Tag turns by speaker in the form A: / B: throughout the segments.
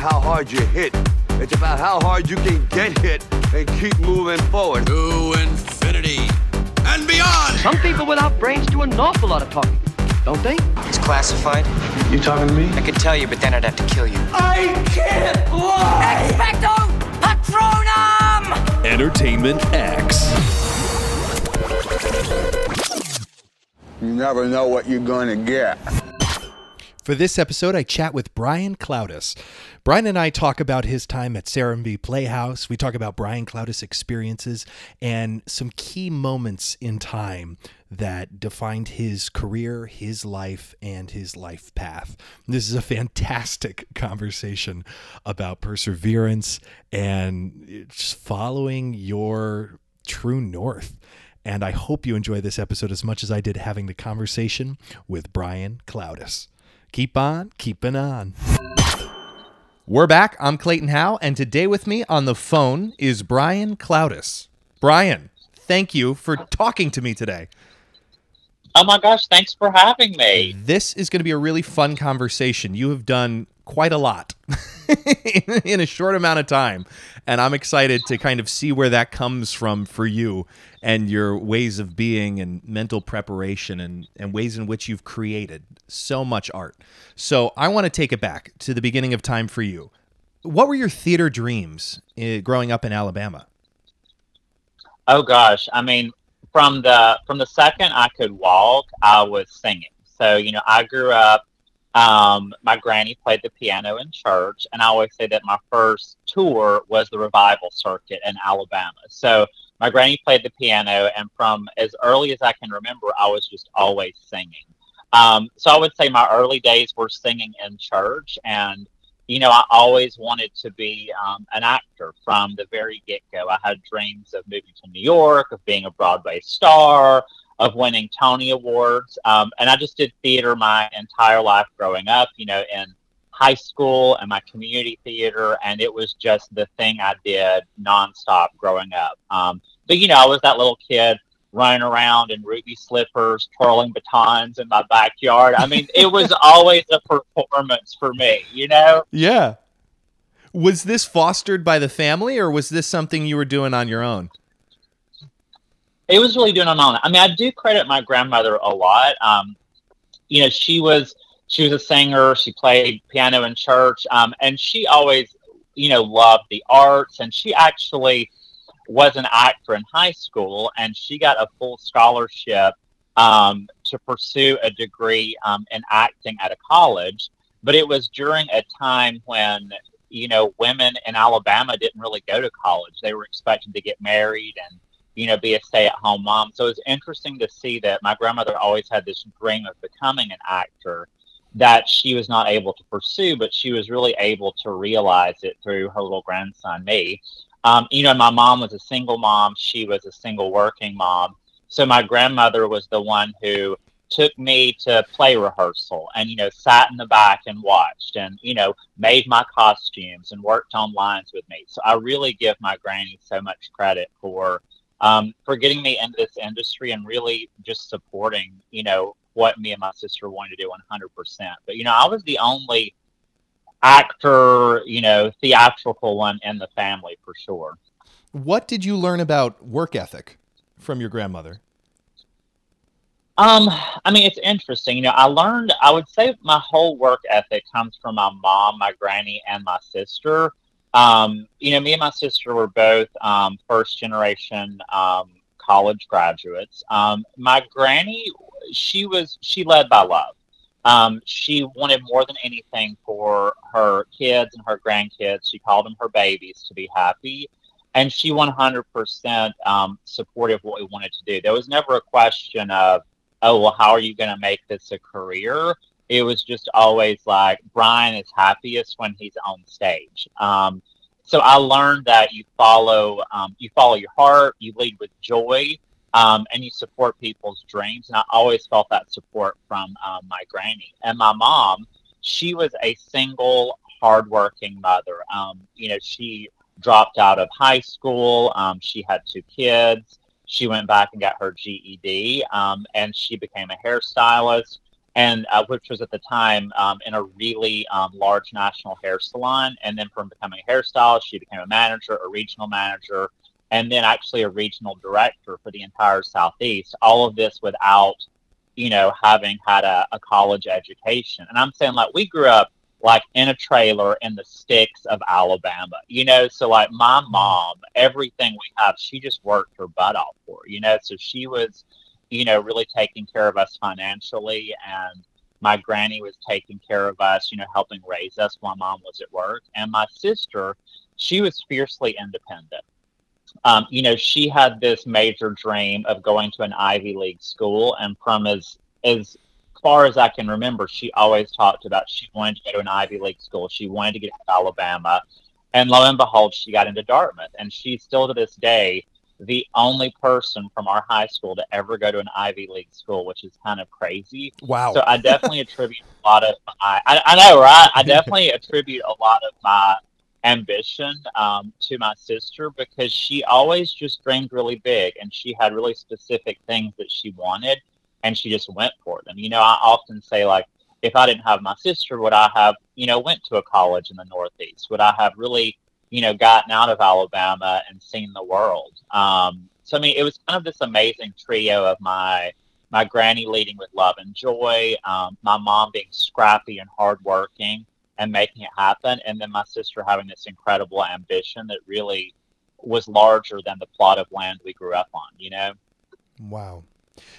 A: how hard you hit. It's about how hard you can get hit and keep moving forward.
B: To infinity and beyond!
C: Some people without brains do an awful lot of talking, don't they?
D: It's classified.
E: You talking to me?
D: I could tell you, but then I'd have to kill you.
A: I can't lie!
F: Expecto Patronum!
G: Entertainment X.
H: You never know what you're going to get.
I: For this episode, I chat with Brian Clowdus. Brian and I talk about his time at Serenbe Playhouse. We talk about Brian Clowdus' experiences and some key moments in time that defined his career, his life, and his life path. This is a fantastic conversation about perseverance and just following your true north. And I hope you enjoy this episode as much as I did having the conversation with Brian Clowdus. Keep on keeping on. We're back. I'm Clayton Howe, and today with me on the phone is Brian Clowdus. Brian, thank you for talking to me today.
J: Oh my gosh, thanks for having me.
I: This is going to be a really fun conversation. You have done quite a lot in a short amount of time, and I'm excited to kind of see where that comes from for you and your ways of being and mental preparation and, and ways in which you've created so much art. So I want to take it back to the beginning of time for you. What were your theater dreams uh, growing up in Alabama?
J: Oh gosh, I mean, from the from the second I could walk, I was singing. So you know, I grew up. Um, my granny played the piano in church, and I always say that my first tour was the revival circuit in Alabama. So my granny played the piano, and from as early as I can remember, I was just always singing. Um, so I would say my early days were singing in church, and you know, I always wanted to be um, an actor from the very get go. I had dreams of moving to New York, of being a Broadway star, of winning Tony Awards. Um, and I just did theater my entire life growing up, you know, in high school and my community theater. And it was just the thing I did nonstop growing up. Um, but, you know, I was that little kid running around in ruby slippers, twirling batons in my backyard. I mean, it was always a performance for me, you know?
I: Yeah. Was this fostered by the family or was this something you were doing on your own?
J: It was really doing on my own. I mean, I do credit my grandmother a lot. Um, you know, she was she was a singer. She played piano in church, um, and she always, you know, loved the arts. And she actually was an actor in high school, and she got a full scholarship um, to pursue a degree um, in acting at a college. But it was during a time when you know women in Alabama didn't really go to college; they were expected to get married and you know be a stay-at-home mom. So it's interesting to see that my grandmother always had this dream of becoming an actor that she was not able to pursue, but she was really able to realize it through her little grandson, me. Um, you know, my mom was a single mom. She was a single working mom. So my grandmother was the one who took me to play rehearsal and, you know, sat in the back and watched and, you know, made my costumes and worked on lines with me. So I really give my granny so much credit for, um, for getting me into this industry and really just supporting, you know, what me and my sister wanted to do 100%. But, you know, I was the only actor, you know, theatrical one in the family for sure.
I: What did you learn about work ethic from your grandmother?
J: Um, I mean, it's interesting. You know, I learned, I would say my whole work ethic comes from my mom, my granny, and my sister. Um, you know, me and my sister were both um, first generation um, college graduates. Um, my granny, she was, she led by love. Um, she wanted more than anything for her kids and her grandkids. She called them her babies to be happy. And she 100% um, supported what we wanted to do. There was never a question of, oh, well, how are you going to make this a career? It was just always like, Brian is happiest when he's on stage. Um, so I learned that you follow, um, you follow your heart, you lead with joy, um, and you support people's dreams. And I always felt that support from um, my granny and my mom. She was a single, hardworking mother. Um, you know, she dropped out of high school. Um, she had two kids. She went back and got her GED, and she became a hairstylist. And uh, which was at the time um, in a really um, large national hair salon. And then from becoming a hairstylist, she became a manager, a regional manager, and then actually a regional director for the entire Southeast. All of this without, you know, having had a, a college education. And I'm saying like we grew up like in a trailer in the sticks of Alabama, you know. So like my mom, everything we have, she just worked her butt off for, you know. So she was you know, really taking care of us financially. And my granny was taking care of us, you know, helping raise us while mom was at work. And my sister, she was fiercely independent. Um, you know, she had this major dream of going to an Ivy League school, and from as as far as I can remember, she always talked about she wanted to go to an Ivy League school. She wanted to get to Alabama, and lo and behold, she got into Dartmouth, and she still to this day the only person from our high school to ever go to an Ivy League school, which is kind of crazy.
I: Wow.
J: So I definitely attribute a lot of my, I, I know, right? I definitely attribute a lot of my ambition um, to my sister because she always just dreamed really big and she had really specific things that she wanted and she just went for them. You know, I often say, like, if I didn't have my sister, would I have, you know, went to a college in the Northeast? Would I have really you know, gotten out of Alabama and seen the world. Um, so I mean, it was kind of this amazing trio of my my granny leading with love and joy, um, my mom being scrappy and hardworking and making it happen, and then my sister having this incredible ambition that really was larger than the plot of land we grew up on. You know.
I: Wow.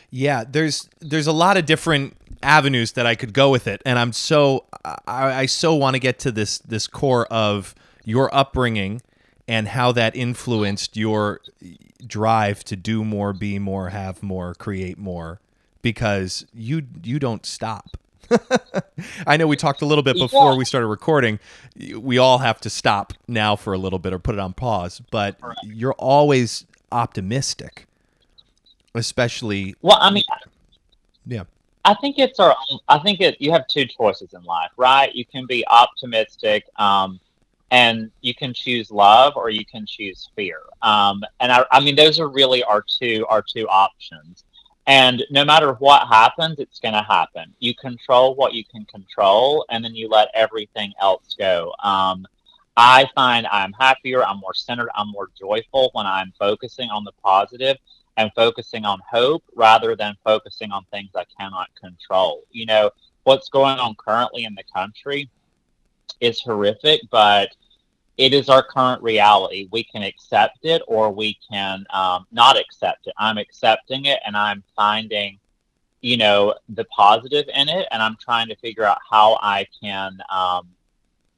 I: Yeah, there's there's a lot of different avenues that I could go with it, and I'm so I, I so want to get to this this core of your upbringing and how that influenced your drive to do more, be more, have more, create more because you you don't stop. I know we talked a little bit before we started recording. We all have to stop now for a little bit or put it on pause, but you're always optimistic, especially.
J: Well, I mean,
I: yeah.
J: I think it's our. I think it. You have two choices in life, right? You can be optimistic. Um, and you can choose love or you can choose fear. Um, and I, I mean, those are really our two our two options. And no matter what happens, it's going to happen. You control what you can control, and then you let everything else go. Um, I find I'm happier, I'm more centered, I'm more joyful when I'm focusing on the positive and focusing on hope rather than focusing on things I cannot control. You know, what's going on currently in the country is horrific, but it is our current reality. We can accept it or we can um, not accept it. I'm accepting it and I'm finding, you know, the positive in it. And I'm trying to figure out how I can, um,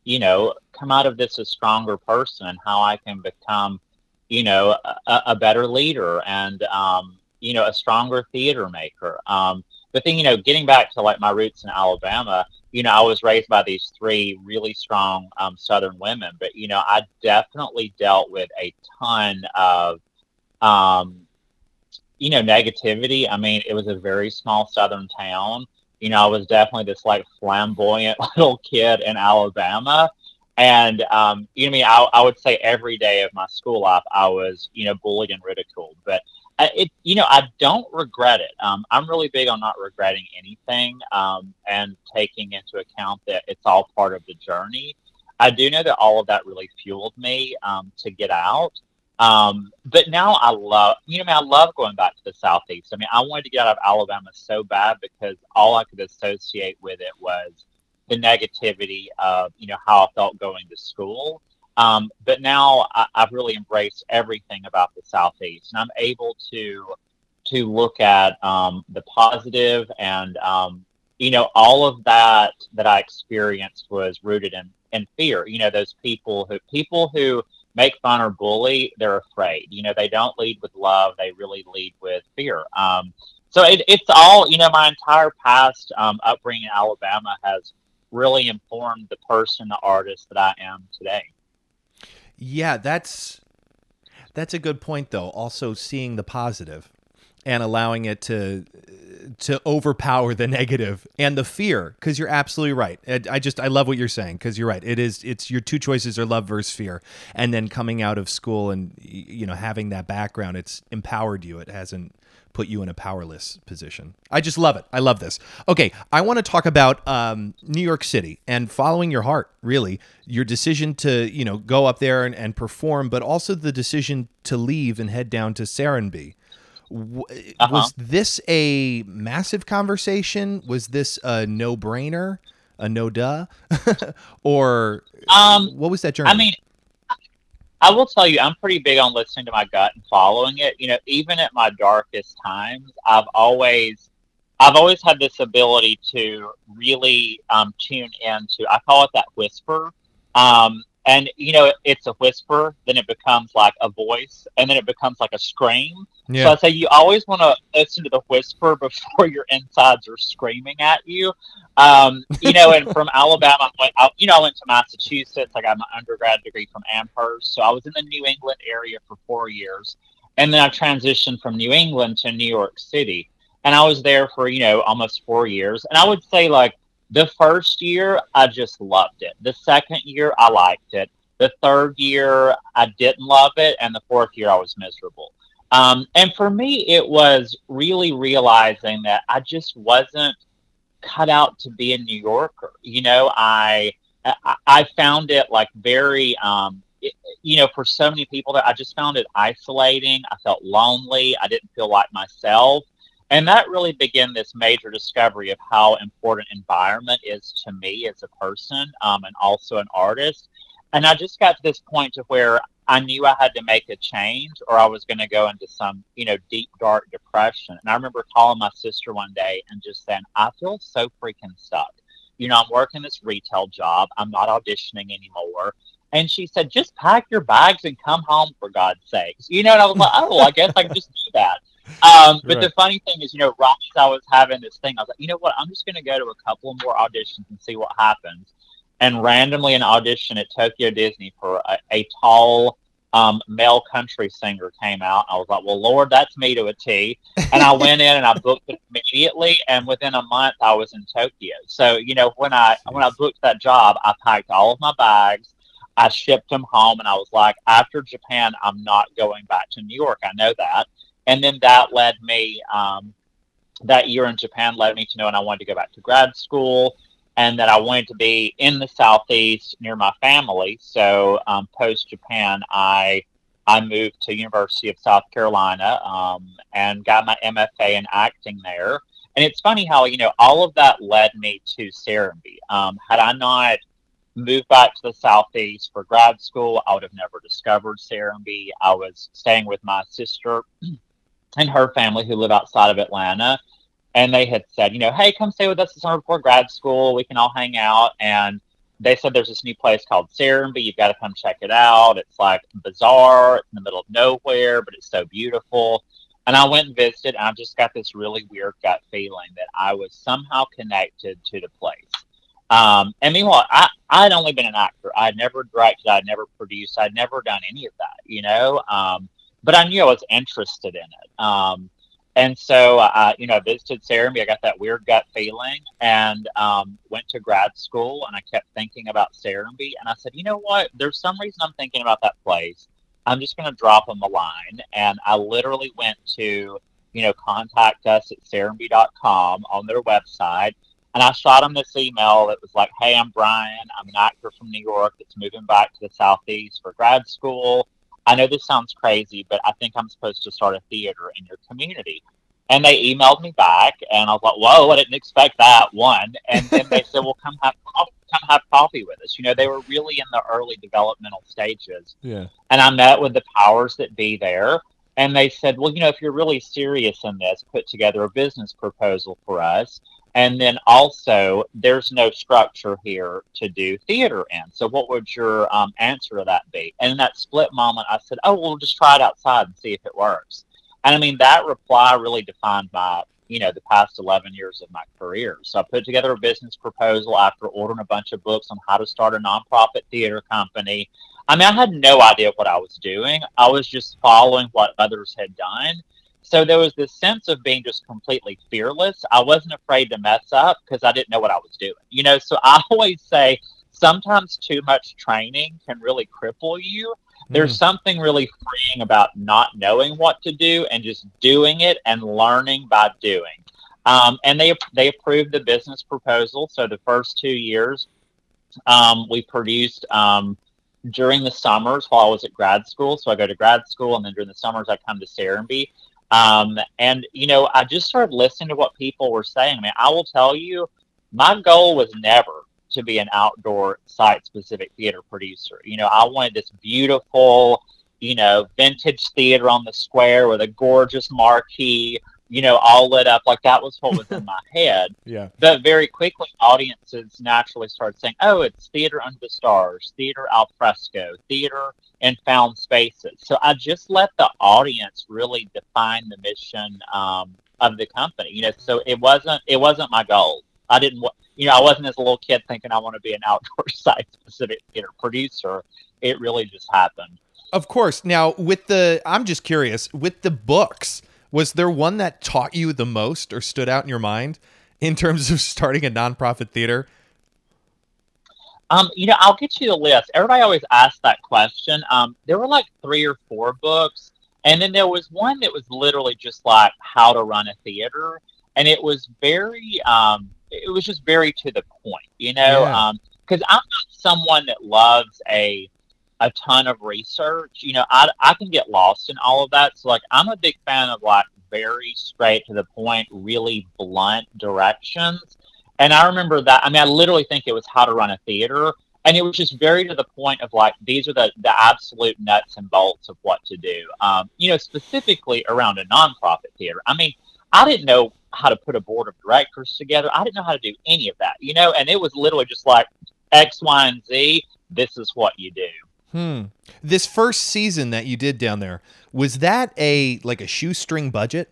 J: you know, come out of this a stronger person and how I can become, you know, a, a better leader and, um, you know, a stronger theater maker. Um, but then, you know, getting back to like my roots in Alabama, you know, I was raised by these three really strong um, Southern women, but you know, I definitely dealt with a ton of, um, you know, negativity. I mean, it was a very small Southern town. You know, I was definitely this like flamboyant little kid in Alabama. And, um, you know, I mean, I, I would say every day of my school life, I was, you know, bullied and ridiculed. But it, you know, I don't regret it. Um, I'm really big on not regretting anything um, and taking into account that it's all part of the journey. I do know that all of that really fueled me um, to get out. Um, but now I love, you know, I, mean, I love going back to the Southeast. I mean, I wanted to get out of Alabama so bad because all I could associate with it was the negativity of, you know, how I felt going to school. Um, but now I, have really embraced everything about the Southeast, and I'm able to to look at um, the positive and um, you know all of that that I experienced was rooted in in fear. You know, those people who people who make fun or bully, they're afraid. You know, they don't lead with love; they really lead with fear. Um, so it, it's all you know. My entire past um, upbringing in Alabama has really informed the person, the artist that I am today.
I: Yeah, that's that's a good point though. Also seeing the positive and allowing it to to overpower the negative and the fear because you're absolutely right. I, just i love what you're saying because you're right. It is it's your two choices are love versus fear. And then coming out of school and you know having that background it's empowered you. It hasn't put you in a powerless position. I just love it. I love this. Okay, I want to talk about um, New York City and following your heart. Really, your decision to you know go up there and, and perform, but also the decision to leave and head down to Serenbe. W-
J: Uh-huh.
I: Was this a massive conversation? Was this a no brainer? A no duh? or
J: Um,
I: what was that journey?
J: I mean, I will tell you, I'm pretty big on listening to my gut and following it. You know, even at my darkest times, I've always, I've always had this ability to really um, tune into. I call it that whisper. Um, and you know, it's a whisper, then it becomes like a voice, and then it becomes like a scream. So. I say you always want to listen to the whisper before your insides are screaming at you. Um, you know, and from Alabama, I went, I, you know, I went to Massachusetts. I got my undergrad degree from Amherst, so I was in the New England area for four years, and then I transitioned from New England to New York City, and I was there for you know almost four years. And I would say like the first year, I just loved it. The second year, I liked it. The third year, I didn't love it, and the fourth year, I was miserable. Um, and for me, it was really realizing that I just wasn't cut out to be a New Yorker. You know, I I, found it like very, um, it, you know, for so many people that I just found it isolating. I felt lonely. I didn't feel like myself. And that really began this major discovery of how important environment is to me as a person um, and also an artist. And I just got to this point to where I knew I had to make a change or I was going to go into some, you know, deep, dark depression. And I remember calling my sister one day and just saying, I feel so freaking stuck. You know, I'm working this retail job. I'm not auditioning anymore. And she said, just pack your bags and come home for God's sakes. You know, and I was like, oh, I guess I can just do that. Um, but the funny thing is, you know, right as I was having this thing, I was like, you know what? I'm just going to go to a couple more auditions and see what happens. And randomly, an audition at Tokyo Disney for a, a tall um, male country singer came out. I was like, well, Lord, that's me to a T. And I went in and I booked it immediately. And within a month, I was in Tokyo. So, you know, when I when I booked that job, I packed all of my bags. I shipped them home, and I was like, after Japan, I'm not going back to New York. I know that. And then that led me, um, that year in Japan led me to know, and I wanted to go back to grad school, and that I wanted to be in the southeast near my family. So um, post Japan, I I moved to University of South Carolina um, and got my MFA in acting there. And it's funny how you know all of that led me to Serenbe. Um, had I not moved back to the southeast for grad school, I would have never discovered Serenbe. I was staying with my sister and her family who live outside of Atlanta. And they had said, you know, hey, come stay with us the summer before grad school. We can all hang out. And they said there's this new place called Serenbe. You've got to come check it out. It's like bizarre. In the middle of nowhere, but it's so beautiful. And I went and visited, and I just got this really weird gut feeling that I was somehow connected to the place. Um, and meanwhile, I, I'd only been an actor. I'd never directed. I'd never produced. I'd never done any of that, you know. Um, but I knew I was interested in it. Um, and so, uh, you know, I visited Serenbe. I got that weird gut feeling and um, went to grad school. And I kept thinking about Serenbe. And I said, you know what? There's some reason I'm thinking about that place. I'm just going to drop them a line. And I literally went to, you know, contact us at Serenbe.com on their website. And I shot them this email that was like, hey, I'm Brian. I'm an actor from New York that's moving back to the Southeast for grad school. I know this sounds crazy, but I think I'm supposed to start a theater in your community. And they emailed me back, and I was like, "Whoa, I didn't expect that." One, and then they said, "Well, come have coffee, come have coffee with us." You know, they were really in the early developmental stages,
I: Yeah.
J: and I met with the powers that be there, and they said, "Well, you know, if you're really serious in this, put together a business proposal for us." And then also, there's no structure here to do theater in. So, what would your um, answer to that be? And in that split moment, I said, "Oh, we'll just try it outside and see if it works." And I mean, that reply really defined my, you know, the past 11 years of my career. So, I put together a business proposal after ordering a bunch of books on how to start a nonprofit theater company. I mean, I had no idea what I was doing. I was just following what others had done. So there was this sense of being just completely fearless. I wasn't afraid to mess up because I didn't know what I was doing. You know, so I always say sometimes too much training can really cripple you. There's something really freeing about not knowing what to do and just doing it and learning by doing. Um, and they they approved the business proposal. So the first two years, um, we produced um, during the summers while I was at grad school. So I go to grad school, and then during the summers I come to Serenbe. Um, and you know, I just started listening to what people were saying. I mean, I will tell you, my goal was never to be an outdoor site specific theater producer. You know, I wanted this beautiful, you know, vintage theater on the square with a gorgeous marquee you know, all lit up. Like that was what was in my head.
I: Yeah.
J: But very quickly, audiences naturally started saying, "Oh, it's theater under the stars, theater al fresco, theater in found spaces." So I just let the audience really define the mission um, of the company. You know, so it wasn't it wasn't my goal. I didn't. You know, I wasn't as a little kid thinking I want to be an outdoor site specific theater producer. It really just happened.
I: Of course. Now, with the, I'm just curious, with the books, was there one that taught you the most or stood out in your mind in terms of starting a nonprofit theater?
J: Um, you know, I'll get you the list. Everybody always asks that question. Um, there were like three or four books, and then there was one that was literally just like how to run a theater, and it was very, um, it was just very to the point, you know,
I: Yeah.
J: because I'm not someone that loves a a ton of research. You know, I I can get lost in all of that. So like, I'm a big fan of like very straight to the point, really blunt directions. And I remember that. I mean, I literally think it was how to run a theater. And it was just very to the point of like, these are the, the absolute nuts and bolts of what to do. Um, you know, specifically around a nonprofit theater. I mean, I didn't know how to put a board of directors together. I didn't know how to do any of that, you know, and it was literally just like X, Y, and Z. This is what you do.
I: Hmm. This first season that you did down there, was that a like a shoestring budget?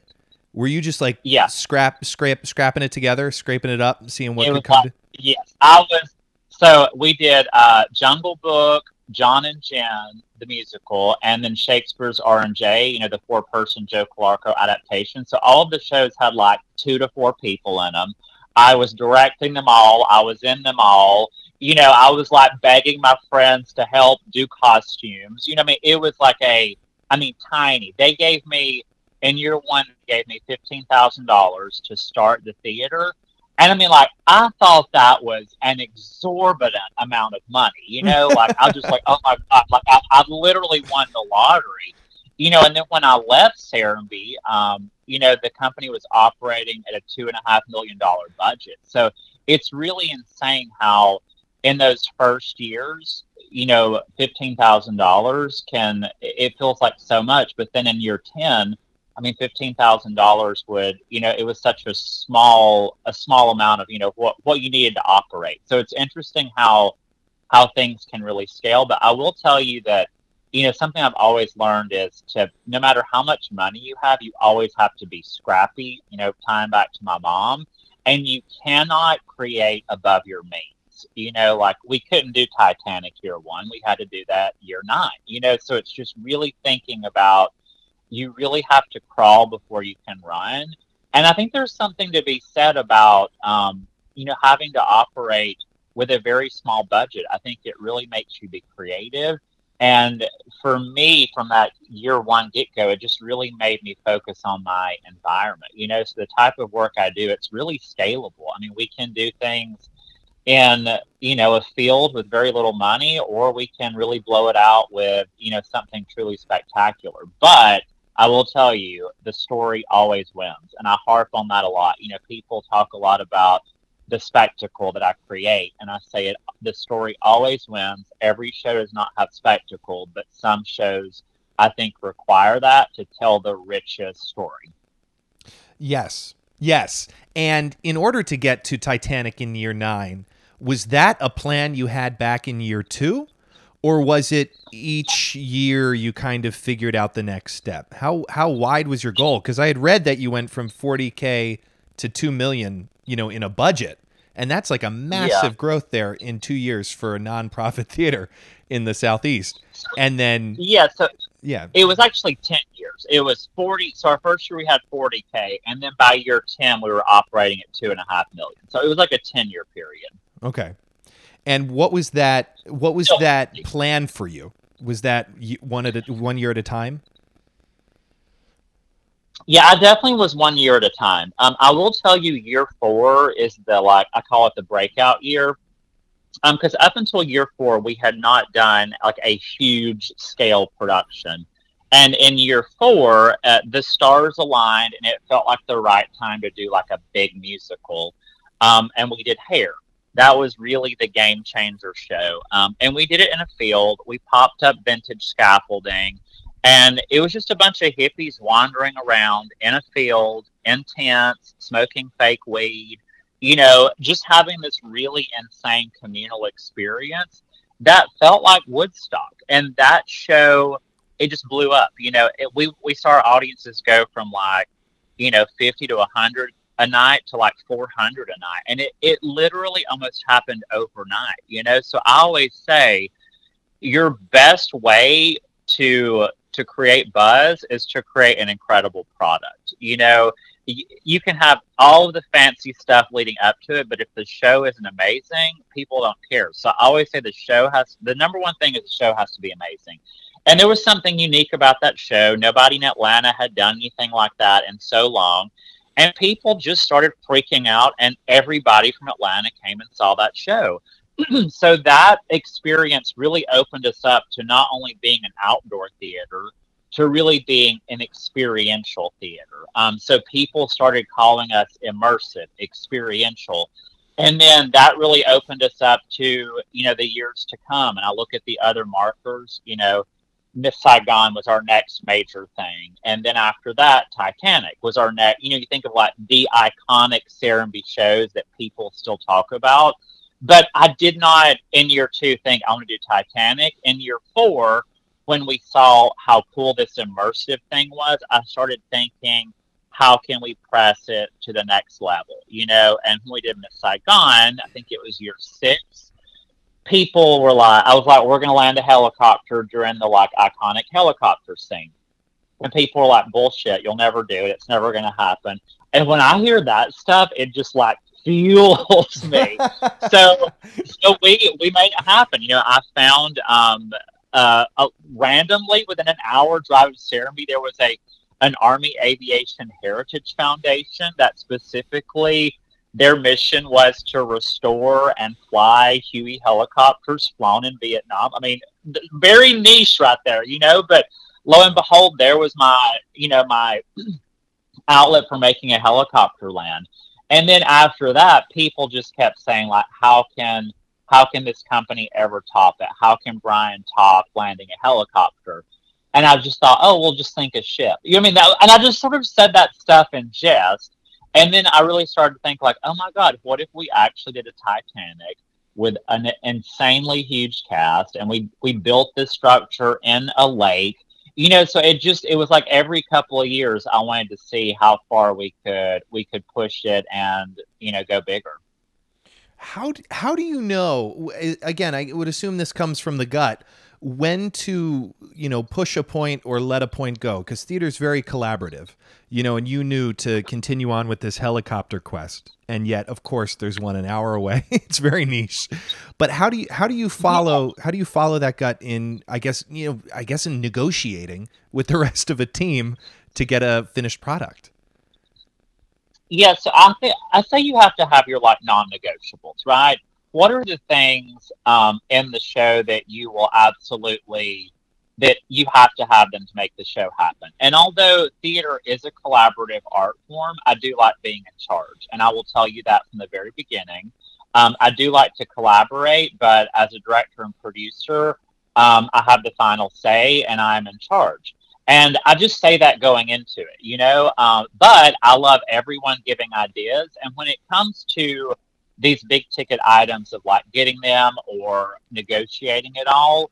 I: Were you just like
J: Yeah.
I: scrap scrap scrapping it together, scraping it up, seeing what
J: It
I: could come
J: like-
I: to
J: Yes, I was. So we did uh, Jungle Book, John and Jen, the musical, and then Shakespeare's R and J. You know, the four-person Joe Calarco adaptation. So all of the shows had like two to four people in them. I was directing them all. I was in them all. You know, I was like begging my friends to help do costumes. You know, I mean, it was like a, I mean, tiny. They gave me in year one, they gave me fifteen thousand dollars to start the theater. And I mean, like, I thought that was an exorbitant amount of money, you know? Like, I was just like, oh my God, like, I, I literally won the lottery, you know? And then when I left Serenbe, um, you know, the company was operating at a two and a half million dollar budget. So it's really insane how, in those first years, you know, $15,000 can, it feels like so much, but then in year 10, I mean, fifteen thousand dollars would, you know, it was such a small, a small amount of, you know, what what you needed to operate. So it's interesting how how things can really scale. But I will tell you that, you know, something I've always learned is to no matter how much money you have, you always have to be scrappy. You know, tying back to my mom, and you cannot create above your means. You know, like we couldn't do Titanic year one; we had to do that year nine. You know, so it's just really thinking about you really have to crawl before you can run. And I think there's something to be said about, um, you know, having to operate with a very small budget. I think it really makes you be creative. And for me, from that year one get go, it just really made me focus on my environment. You know, so the type of work I do, it's really scalable. I mean, we can do things in you know a field with very little money or we can really blow it out with you know something truly spectacular but I will tell you, the story always wins. And I harp on that a lot. You know, people talk a lot about the spectacle that I create. And I say it, the story always wins. Every show does not have spectacle, but some shows I think require that to tell the richest story.
I: Yes. Yes. And in order to get to Titanic in year nine, was that a plan you had back in year two? Or was it each year you kind of figured out the next step? How how wide was your goal? Because I had read that you went from 40k to 2 million, you know, in a budget. And that's like a massive growth there in 2 years for a nonprofit theater in the southeast. And then
J: Yeah, so
I: yeah.
J: it was actually 10 years. It was 40. So our first year we had 40K. And then by year 10, we were operating at two and a half million. So it was like a 10 year period.
I: Okay. And what was that what was
J: So-
I: that plan for you? Was that one at a, one year at a time?
J: Yeah, I definitely was one year at a time. Um, I will tell you, year four is the like I call it the breakout year. Um, because up until year four, we had not done like a huge scale production, and in year four, uh, the stars aligned, and it felt like the right time to do like a big musical. Um, and we did Hair. That was really the game changer show. Um, and we did it in a field. We popped up vintage scaffolding and it was just a bunch of hippies wandering around in a field, in tents, smoking fake weed, you know, just having this really insane communal experience that felt like Woodstock. And that show, it just blew up. You know, it, we, we saw our audiences go from like, you know, 50 to 100 a night to like 400 a night. And it, it literally almost happened overnight, you know? So I always say your best way to to create buzz is to create an incredible product. You know, y- you can have all of the fancy stuff leading up to it, but if the show isn't amazing, people don't care. So I always say the show has the number one thing is the show has to be amazing. And there was something unique about that show. Nobody in Atlanta had done anything like that in so long. And people just started freaking out, and everybody from Atlanta came and saw that show. so that experience really opened us up to not only being an outdoor theater, to really being an experiential theater. Um, so people started calling us immersive, experiential. And then that really opened us up to, you know, the years to come. And I look at the other markers, you know, Miss Saigon was our next major thing. And then after that, Titanic was our next, you know, you think of like the iconic Serenbe shows that people still talk about. But I did not in year two think I want to do Titanic. In year four, when we saw how cool this immersive thing was, I started thinking, how can we press it to the next level? You know, and when we did Miss Saigon, I think it was year six, people were like, I was like, we're going to land a helicopter during the like iconic helicopter scene. And people were like, bullshit, you'll never do it. It's never going to happen. And when I hear that stuff, it just like fuels me. so, so we we made it happen. You know, I found um, uh, uh, randomly within an hour drive of Serenbe, there was a an Army Aviation Heritage Foundation that specifically their mission was to restore and fly Huey helicopters flown in Vietnam. I mean, very niche right there, you know. But lo and behold, there was my you know my outlet for making a helicopter land. And then after that, people just kept saying like, how can how can this company ever top it? How can Brian top landing a helicopter? And I just thought, oh, we'll just think a ship. You know I mean? That, and I just sort of said that stuff in jest. And then I really started to think like, oh my God, what if we actually did a Titanic with an insanely huge cast and we, we built this structure in a lake? You know so it just it was like every couple of years i wanted to see how far we could we could push it and you know go bigger.
I: How how do you know? Eh, again i would assume this comes from the gut when to you know push a point or let a point go because theater's very collaborative you know and you knew to continue on with this helicopter quest and yet of course there's one an hour away. It's very niche. But how do you how do you follow how do you follow that gut in i guess you know i guess in negotiating with the rest of a team to get a finished product?
J: Yeah so i think i say you have to have your like non-negotiables right what are the things um, in the show that you will absolutely that you have to have them to make the show happen? And although theater is a collaborative art form i do like being in charge. And i will tell you that from the very beginning. Um, i do like to collaborate but as a director and producer um, i have the final say and i'm in charge. And i just say that going into it you know um, but i love everyone giving ideas. And when it comes to these big ticket items of like getting them or negotiating it all,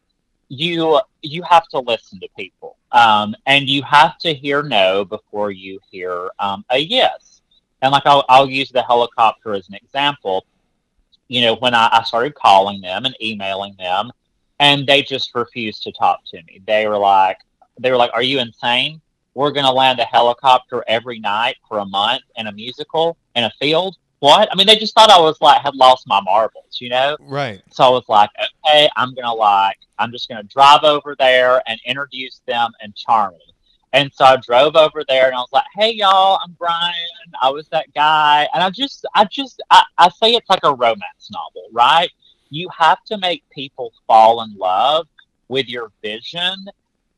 J: you you have to listen to people, um, and you have to hear no before you hear um, a yes. And like I'll, I'll use the helicopter as an example. You know, when I, I started calling them and emailing them, and they just refused to talk to me. They were like, they were like, "Are you insane? We're going to land a helicopter every night for a month in a musical in a field." What? I mean, they just thought I was like had lost my marbles, you know.
I: Right.
J: So I was like, okay, I'm gonna like, I'm just gonna drive over there and introduce them and charm me. And so I drove over there and I was like, hey y'all, I'm Brian. I was that guy. And I just, I just, I, I say it's like a romance novel, right? You have to make people fall in love with your vision.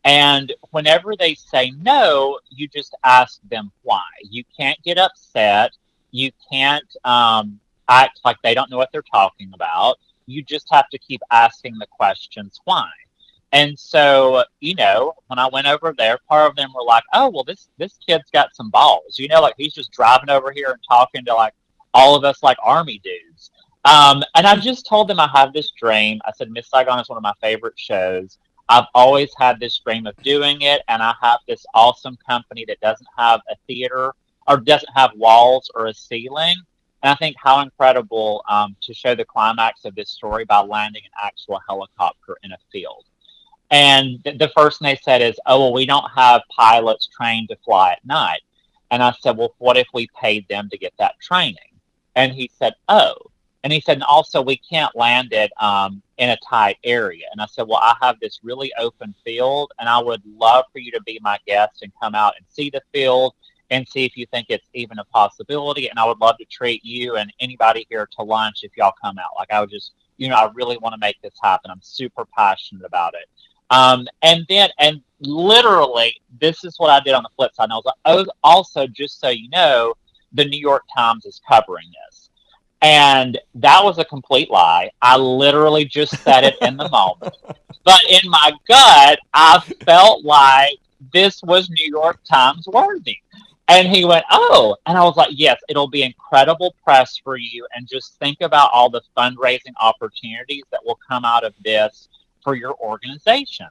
J: And whenever they say no, you just ask them why. You can't get upset. You can't um, act like they don't know what they're talking about. You just have to keep asking the questions why. And so, you know, when I went over there, part of them were like, "Oh, well, this this kid's got some balls." You know, like he's just driving over here and talking to like all of us like army dudes. Um, and I just told them I have this dream. I said Miss Saigon is one of my favorite shows. I've always had this dream of doing it, and I have this awesome company that doesn't have a theater or doesn't have walls or a ceiling. And I think how incredible um, to show the climax of this story by landing an actual helicopter in a field. And th- the first thing they said is, oh, well, we don't have pilots trained to fly at night. And I said, well, what if we paid them to get that training? And he said, oh. And he said, and also, we can't land it um, in a tight area. And I said, well, I have this really open field, and I would love for you to be my guest and come out and see the field and see if you think it's even a possibility. And I would love to treat you and anybody here to lunch if y'all come out. Like, I would just, you know, I really want to make this happen. I'm super passionate about it. Um, and then, and literally, this is what I did on the flip side. And I was like, oh, also, just so you know, the New York Times is covering this. And that was a complete lie. I literally just said it in the moment. But in my gut, I felt like this was New York Times worthy. And he went, Oh. And I was like, Yes, it'll be incredible press for you. And just think about all the fundraising opportunities that will come out of this for your organization.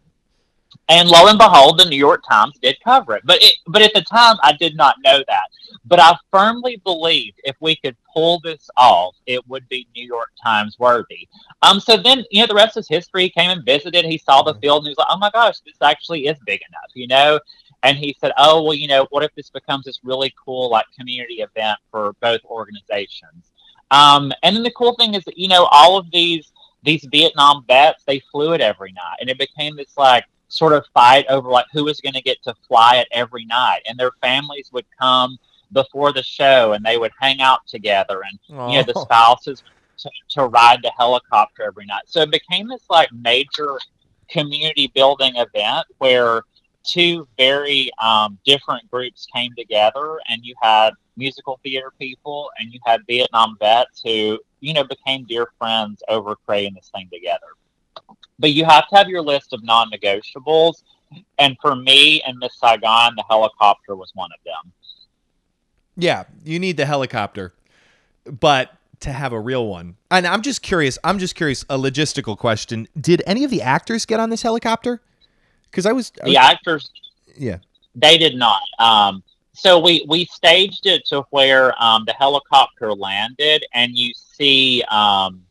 J: And lo and behold, the New York Times did cover it. But it, but at the time, I did not know that. But I firmly believed if we could pull this off, it would be New York Times worthy. Um. So then, you know, the rest is history. He came and visited. He saw the field, and he was like, "Oh my gosh, this actually is big enough," you know. And he said, "Oh well, you know, what if this becomes this really cool like community event for both organizations?" Um. And then the cool thing is that you know all of these these Vietnam vets they flew it every night, and it became this like sort of fight over like who was going to get to fly it every night, and their families would come before the show and they would hang out together, and you know the
I: Oh.
J: spouses to, to ride the helicopter every night. So it became this like major community building event where two very um, different groups came together, and you had musical theater people and you had Vietnam vets who you know became dear friends over creating this thing together. But you have to have your list of non-negotiables, and for me and Miss Saigon, the helicopter was one of them.
I: Yeah, you need the helicopter, but to have a real one. And I'm just curious. I'm just curious. A logistical question: Did any of the actors get on this helicopter? Because I was, I
J: The
I: was-
J: actors
I: yeah.
J: They did not. Um, so we we staged it to where um, the helicopter landed, and you see um,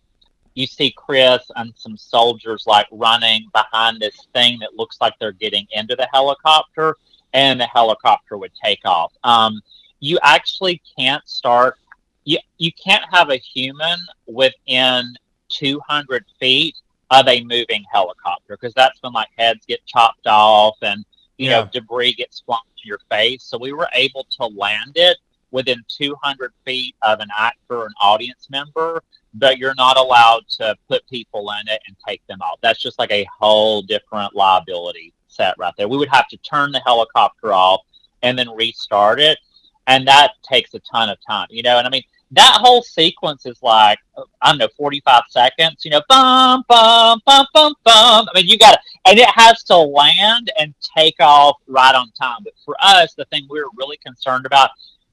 J: you see Chris and some soldiers like running behind this thing that looks like they're getting into the helicopter, and the helicopter would take off. Um, you actually can't start. You you can't have a human within 200 feet of a moving helicopter because that's when like heads get chopped off and you know debris gets flung to your face. So we were able to land it within 200 feet of an actor or an audience member, but you're not allowed to put people in it and take them off. That's just like a whole different liability set right there. We would have to turn the helicopter off and then restart it, and that takes a ton of time, you know. And I mean, that whole sequence is like I don't know, 45 seconds, you know, bum bum bum bum bum. I mean, you got and it has to land and take off right on time. But for us, the thing we were really concerned about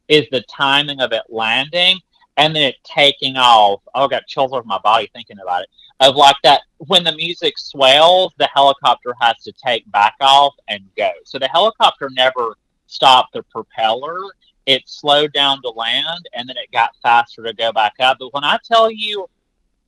J: is the timing of it landing and then it taking off. Oh, I got chills over my body thinking about it. Of like that, when the music swells, the helicopter has to take back off and go. So the helicopter never stopped the propeller. It slowed down to land and then it got faster to go back up. But when I tell you,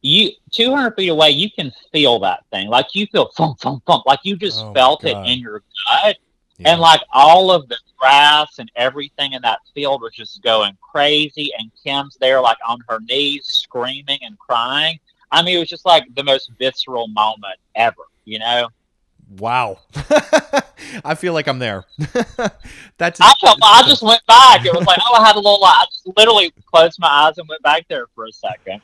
J: you 200 feet away, you can feel that thing. Like you feel thump, thump, thump. Like you just
I: Oh
J: felt it in your gut.
I: Yeah.
J: And like all of the grass and everything in that field was just going crazy. And Kim's there, like on her knees, screaming and crying. I mean, it was just like the most visceral moment ever, you know?
I: Wow. I feel like I'm there. That's
J: I felt, I just went back. It was like, oh, I had a little, I just literally closed my eyes and went back there for a second.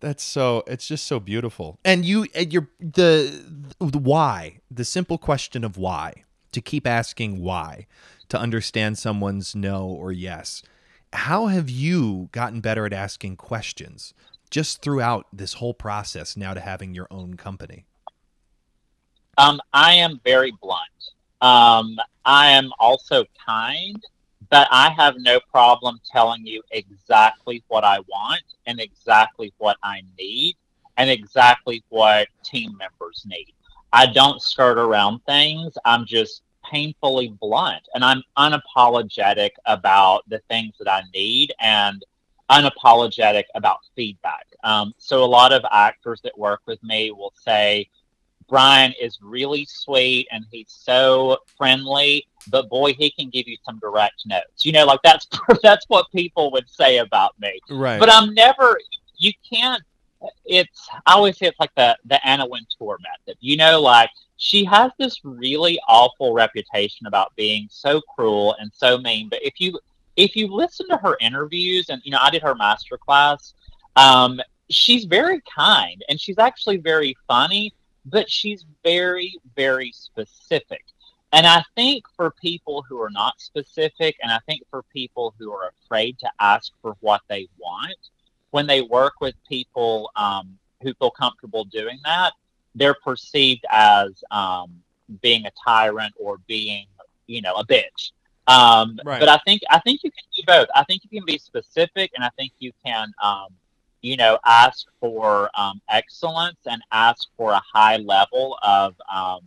I: That's so. It's just so beautiful. And you, and you're the, the why, the simple question of why, to keep asking why, to understand someone's no or yes. How have you gotten better at asking questions just throughout this whole process now to having your own company?
J: Um, I am very blunt. Um, I am also kind, but I have no problem telling you exactly what I want and exactly what I need and exactly what team members need. I don't skirt around things. I'm just painfully blunt and I'm unapologetic about the things that I need and unapologetic about feedback. Um, so a lot of actors that work with me will say, Brian is really sweet and he's so friendly, but boy, he can give you some direct notes. You know, like that's that's what people would say about me.
I: Right.
J: But I'm never. You can't. It's. I always say it's like the the Anna Wintour method. You know, like she has this really awful reputation about being so cruel and so mean. But if you if you listen to her interviews, and you know, I did her master class. Um, she's very kind and she's actually very funny but she's very, very specific. And I think for people who are not specific, and I think for people who are afraid to ask for what they want, when they work with people um, who feel comfortable doing that, they're perceived as um, being a tyrant or being, you know, a bitch. Um,
I: Right.
J: But I think I think you can do both. I think you can be specific, and I think you can um, you know, ask for um, excellence and ask for a high level of um,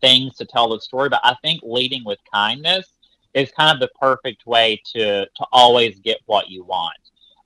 J: things to tell the story. But I think leading with kindness is kind of the perfect way to to always get what you want.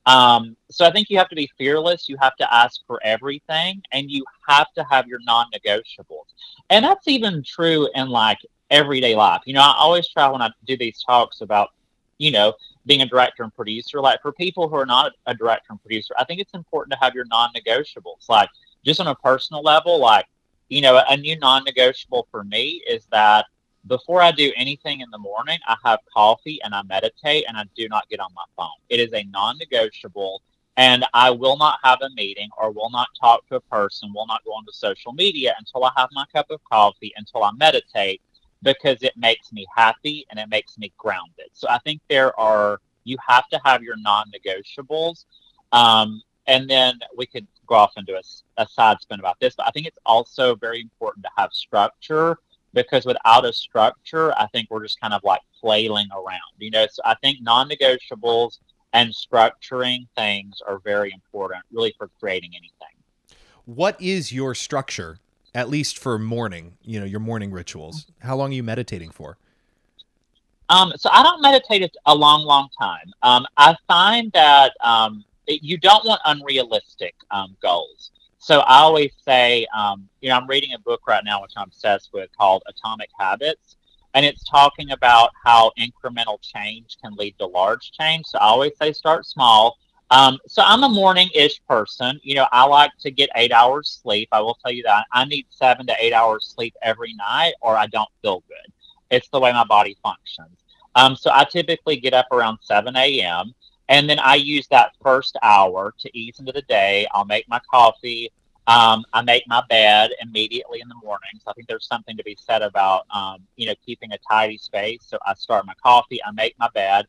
J: Um, so I think you have to be fearless. You have to ask for everything, and you have to have your non-negotiables. And that's even true in like everyday life. You know, I always try when I do these talks about, you know, being a director and producer. Like for people who are not a director and producer, I think it's important to have your non-negotiables. Like just on a personal level, like you know, a new non-negotiable for me is that before I do anything in the morning, I have coffee and I meditate and I do not get on my phone. It is a non-negotiable. And I will not have a meeting or will not talk to a person, will not go onto social media until I have my cup of coffee, until I meditate, because it makes me happy and it makes me grounded. So I think there are you have to have your non-negotiables, um, and then we could go off into a, a side spin about this. But I think it's also very important to have structure because without a structure, I think we're just kind of like flailing around. You know, so I think non-negotiables and structuring things are very important, really, for creating anything.
I: What is your structure, at least for morning? You know, your morning rituals. How long are you meditating for?
J: Um, so I don't meditate a long, long time. Um, I find that um, you don't want unrealistic um, goals. So I always say, um, you know, I'm reading a book right now, which I'm obsessed with, called Atomic Habits, and it's talking about how incremental change can lead to large change. So I always say, start small. Um, so I'm a morning-ish person. You know, I like to get eight hours sleep. I will tell you that I need seven to eight hours sleep every night, or I don't feel good. It's the way my body functions. Um, so I typically get up around 7 a.m. and then I use that first hour to ease into the day. I'll make my coffee. Um, I make my bed immediately in the morning. So I think there's something to be said about, um, you know, keeping a tidy space. So I start my coffee, I make my bed,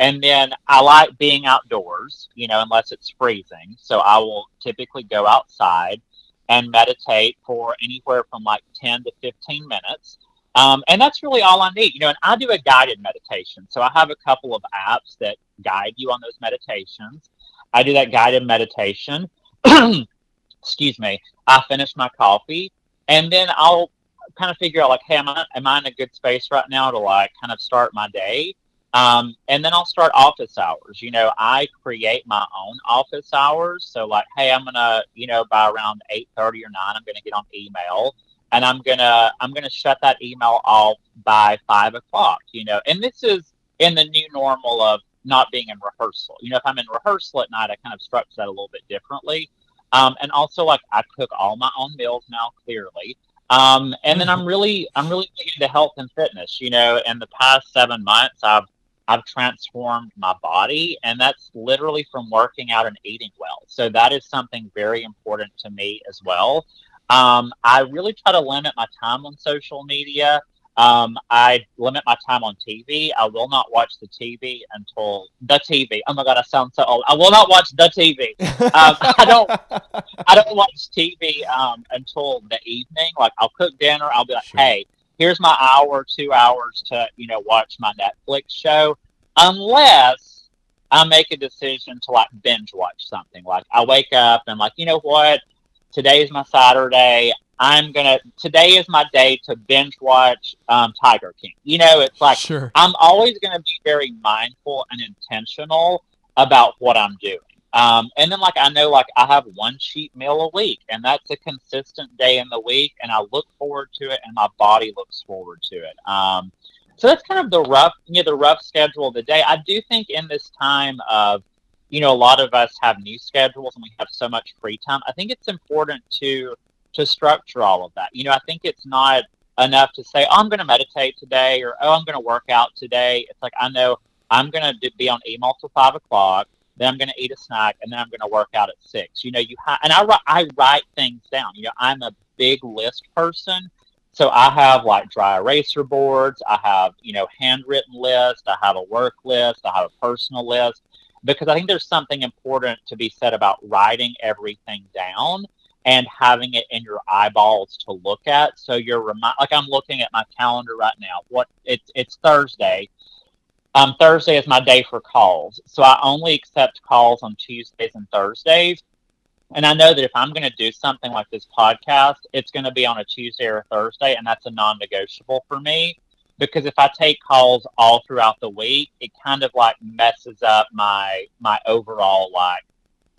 J: and then I like being outdoors, you know, unless it's freezing. So I will typically go outside and meditate for anywhere from like 10 to 15 minutes. Um, and that's really all I need, you know. And I do a guided meditation, so I have a couple of apps that guide you on those meditations. I do that guided meditation. Excuse me. I finish my coffee, and then I'll kind of figure out like, hey, am I am I in a good space right now to like kind of start my day? Um, and then I'll start office hours. You know, I create my own office hours. So like, hey, I'm gonna, you know, by around eight thirty or nine, I'm gonna get on email and I'm gonna I'm gonna shut that email off by five o'clock. You know, and this is in the new normal of not being in rehearsal. You know, if I'm in rehearsal at night, I kind of structure that a little bit differently. Um, and also, like I cook all my own meals now, clearly. Um, and then I'm really I'm really big into health and fitness. You know, in the past seven months, I've I've transformed my body, and that's literally from working out and eating well. So that is something very important to me as well. Um, I really try to limit my time on social media. Um, I limit my time on TV. I will not watch the TV until the TV. Oh my god, I sound so old. I will not watch the TV. Um, I don't. I don't watch TV um, until the evening. Like I'll cook dinner. I'll be like,
I: Sure.
J: hey, here's my hour, two hours to you know watch my Netflix show, unless I make a decision to like binge watch something. Like I wake up and like you know what, today is my Saturday. I'm gonna today is my day to binge watch um, Tiger King. You know, it's like
I: sure.
J: I'm always going to be very mindful and intentional about what I'm doing. Um, and then, like, I know, like, I have one cheat meal a week, and that's a consistent day in the week, and I look forward to it, and my body looks forward to it. Um, so that's kind of the rough, you know, the rough schedule of the day. I do think in this time of, you know, a lot of us have new schedules and we have so much free time. I think it's important to to structure all of that. You know, I think it's not enough to say, oh, I'm going to meditate today or, oh, I'm going to work out today. It's like, I know I'm going to be on email till five o'clock. Then I'm going to eat a snack and then I'm going to work out at six. You know, you ha- and I, I write things down. You know, I'm a big list person. So I have like dry eraser boards. I have, you know, handwritten list. I have a work list. I have a personal list because I think there's something important to be said about writing everything down and having it in your eyeballs to look at. So you're remi- like I'm looking at my calendar right now. What it's it's Thursday. Um, Thursday is my day for calls, so I only accept calls on Tuesdays and Thursdays. And I know that if I'm going to do something like this podcast, it's going to be on a Tuesday or a Thursday, and that's a non-negotiable for me. Because if I take calls all throughout the week, it kind of like messes up my my overall like,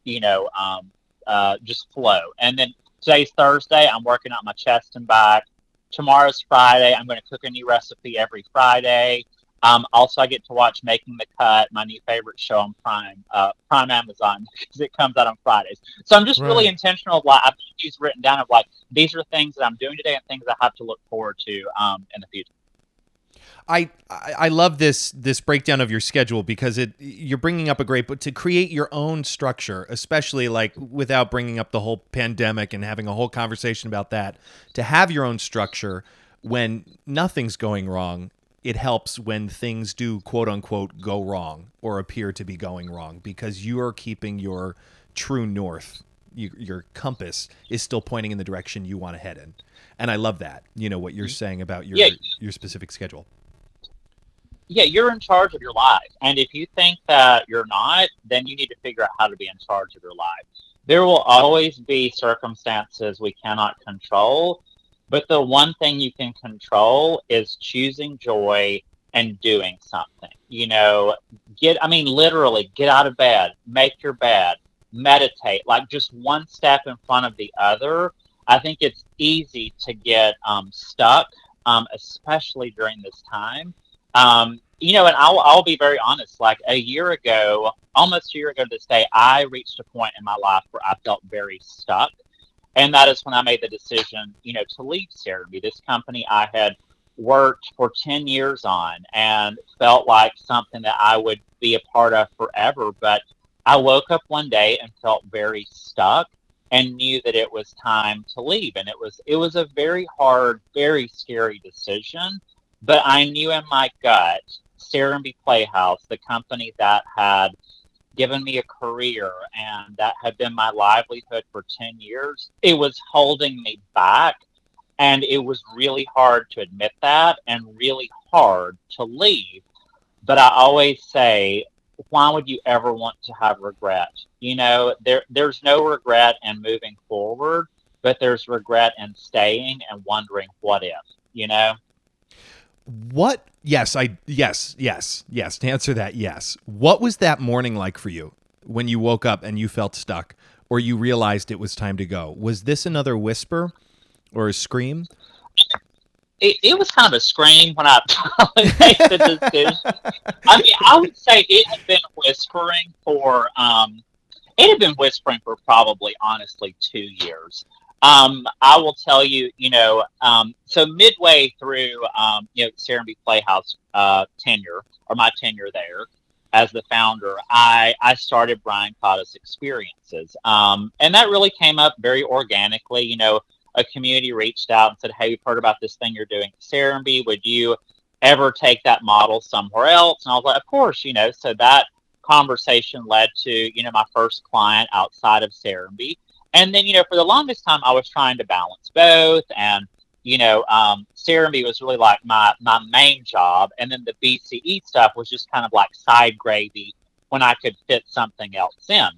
J: you know, um, uh, just flow. And then today's Thursday, I'm working out my chest and back. Tomorrow's Friday, I'm going to cook a new recipe every Friday. Um, also, I get to watch Making the Cut, my new favorite show on Prime, uh, Prime Amazon, because it comes out on Fridays. So I'm just really intentional. Of like, I've these written down of like these are things that I'm doing today and things I have to look forward to um, in the future.
I: I, I I love this this breakdown of your schedule because it you're bringing up a great but to create your own structure, especially like without bringing up the whole pandemic and having a whole conversation about that. To have your own structure when nothing's going wrong, it helps when things do quote unquote go wrong or appear to be going wrong because you are keeping your true north. You, your compass is still pointing in the direction you want to head in, and I love that. You know what you're mm-hmm. saying about your
J: Yeah.
I: your specific schedule.
J: yeah, you're in charge of your life. And if you think that you're not, then you need to figure out how to be in charge of your life. There will always be circumstances we cannot control, but the one thing you can control is choosing joy and doing something. You know, get, I mean, literally get out of bed, make your bed, meditate, like just one step in front of the other. I think it's easy to get um, stuck, um, especially during this time. Um, you know, and I'll, I'll be very honest. Like a year ago, almost a year ago to this day, I reached a point in my life where I felt very stuck. And that is when I made the decision, you know, to leave Serenbe, this company I had worked for 10 years on and felt like something that I would be a part of forever. But I woke up one day and felt very stuck and knew that it was time to leave. And it was, it was a very hard, very scary decision but I knew in my gut, Serenbe Playhouse, the company that had given me a career and that had been my livelihood for 10 years, it was holding me back. And it was really hard to admit that and really hard to leave. But I always say, why would you ever want to have regret? You know, there there's no regret in moving forward, but there's regret in staying and wondering what if, you know?
I: What? Yes, I yes, yes, yes. To answer that, yes. What was that morning like for you when you woke up and you felt stuck or you realized it was time to go? Was this another whisper or a scream?
J: It, it was kind of a scream when I made the decision. I mean, I would say it had been whispering for um, it had been whispering for probably honestly two years. Um, I will tell you, you know, um, so midway through, um, you know, Serenbe Playhouse uh, tenure or my tenure there as the founder, I I started Brian Clowdus Experiences, um, and that really came up very organically. You know, a community reached out and said, "Hey, we've heard about this thing you're doing at Serenbe. Would you ever take that model somewhere else?" And I was like, "Of course," you know. So that conversation led to you know my first client outside of Serenbe and then, you know, for the longest time, I was trying to balance both. And, you know, um, was really like my, my main job. And then the BCE stuff was just kind of like side gravy when I could fit something else in.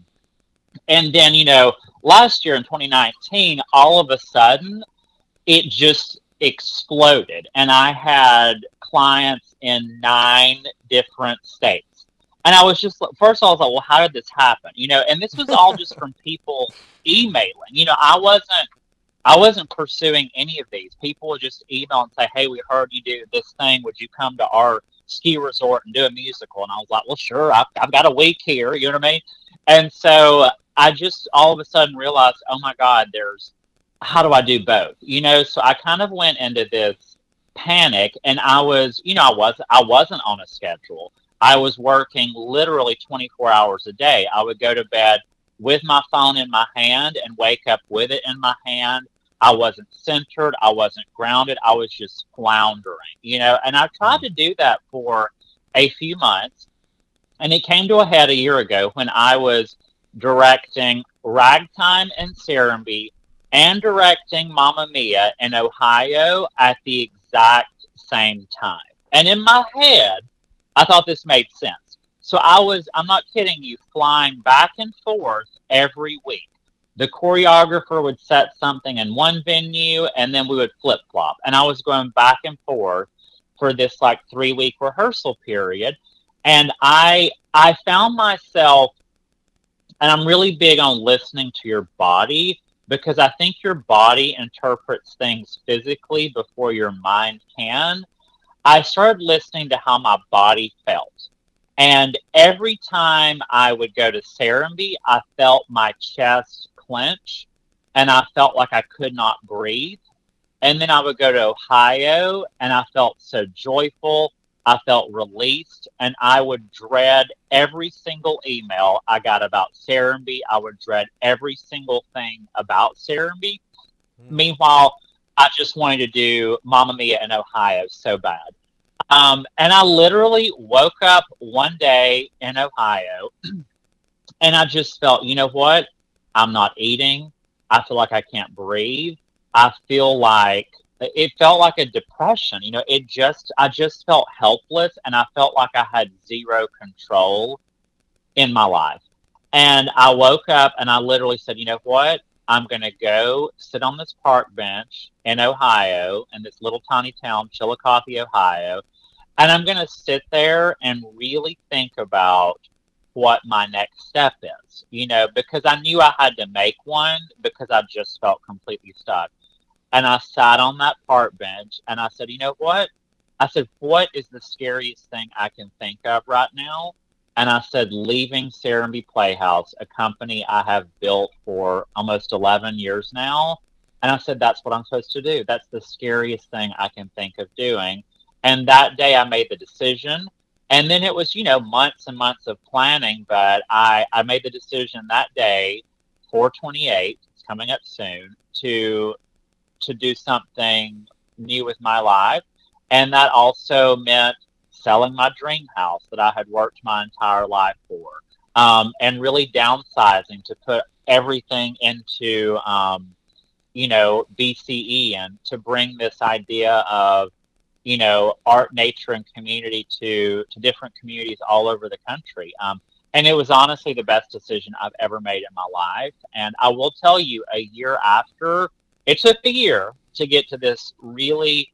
J: And then, you know, last year in 2019, all of a sudden, it just exploded. And I had clients in nine different states and I was just first of all, I was like, well, how did this happen? You know, and this was all just from people emailing. You know, I wasn't I wasn't pursuing any of these. People would just email and say, Hey, we heard you do this thing. Would you come to our ski resort and do a musical? And I was like, Well, sure, I've, I've got a week here, you know what I mean? And so I just all of a sudden realized, oh my God, there's how do I do both? You know, so I kind of went into this panic and I was, you know, I was I wasn't on a schedule. I was working literally 24 hours a day. I would go to bed with my phone in my hand and wake up with it in my hand. I wasn't centered. I wasn't grounded. I was just floundering, you know, and I tried to do that for a few months. And it came to a head a year ago when I was directing Ragtime and Serenbe and directing Mamma Mia in Ohio at the exact same time. And in my head, I thought this made sense. So I was, I'm not kidding you, flying back and forth every week. The choreographer would set something in one venue and then we would flip flop. And I was going back and forth for this like three week rehearsal period. And I, I found myself, and I'm really big on listening to your body because I think your body interprets things physically before your mind can. I started listening to how my body felt. And every time I would go to Serenbe, I felt my chest clench and I felt like I could not breathe. And then I would go to Ohio and I felt so joyful. I felt released and I would dread every single email I got about Serenbe. I would dread every single thing about Serenbe. Mm. Meanwhile, I just wanted to do Mamma Mia in Ohio so bad. Um, and I literally woke up one day in Ohio and I just felt, you know what? I'm not eating. I feel like I can't breathe. I feel like it felt like a depression. You know, it just, I just felt helpless and I felt like I had zero control in my life. And I woke up and I literally said, you know what? I'm going to go sit on this park bench in Ohio, in this little tiny town, Chillicothe, Ohio. And I'm going to sit there and really think about what my next step is, you know, because I knew I had to make one because I just felt completely stuck. And I sat on that park bench and I said, you know what? I said, what is the scariest thing I can think of right now? And I said, leaving Serenbe Playhouse, a company I have built for almost 11 years now. And I said, that's what I'm supposed to do. That's the scariest thing I can think of doing. And that day I made the decision. And then it was, you know, months and months of planning, but I, I made the decision that day, 428, it's coming up soon, to to do something new with my life. And that also meant selling my dream house that I had worked my entire life for, um, and really downsizing to put everything into, um, you know, BCE and to bring this idea of, you know, art, nature, and community to to different communities all over the country. Um, and it was honestly the best decision I've ever made in my life. And I will tell you, a year after, it took a year to get to this really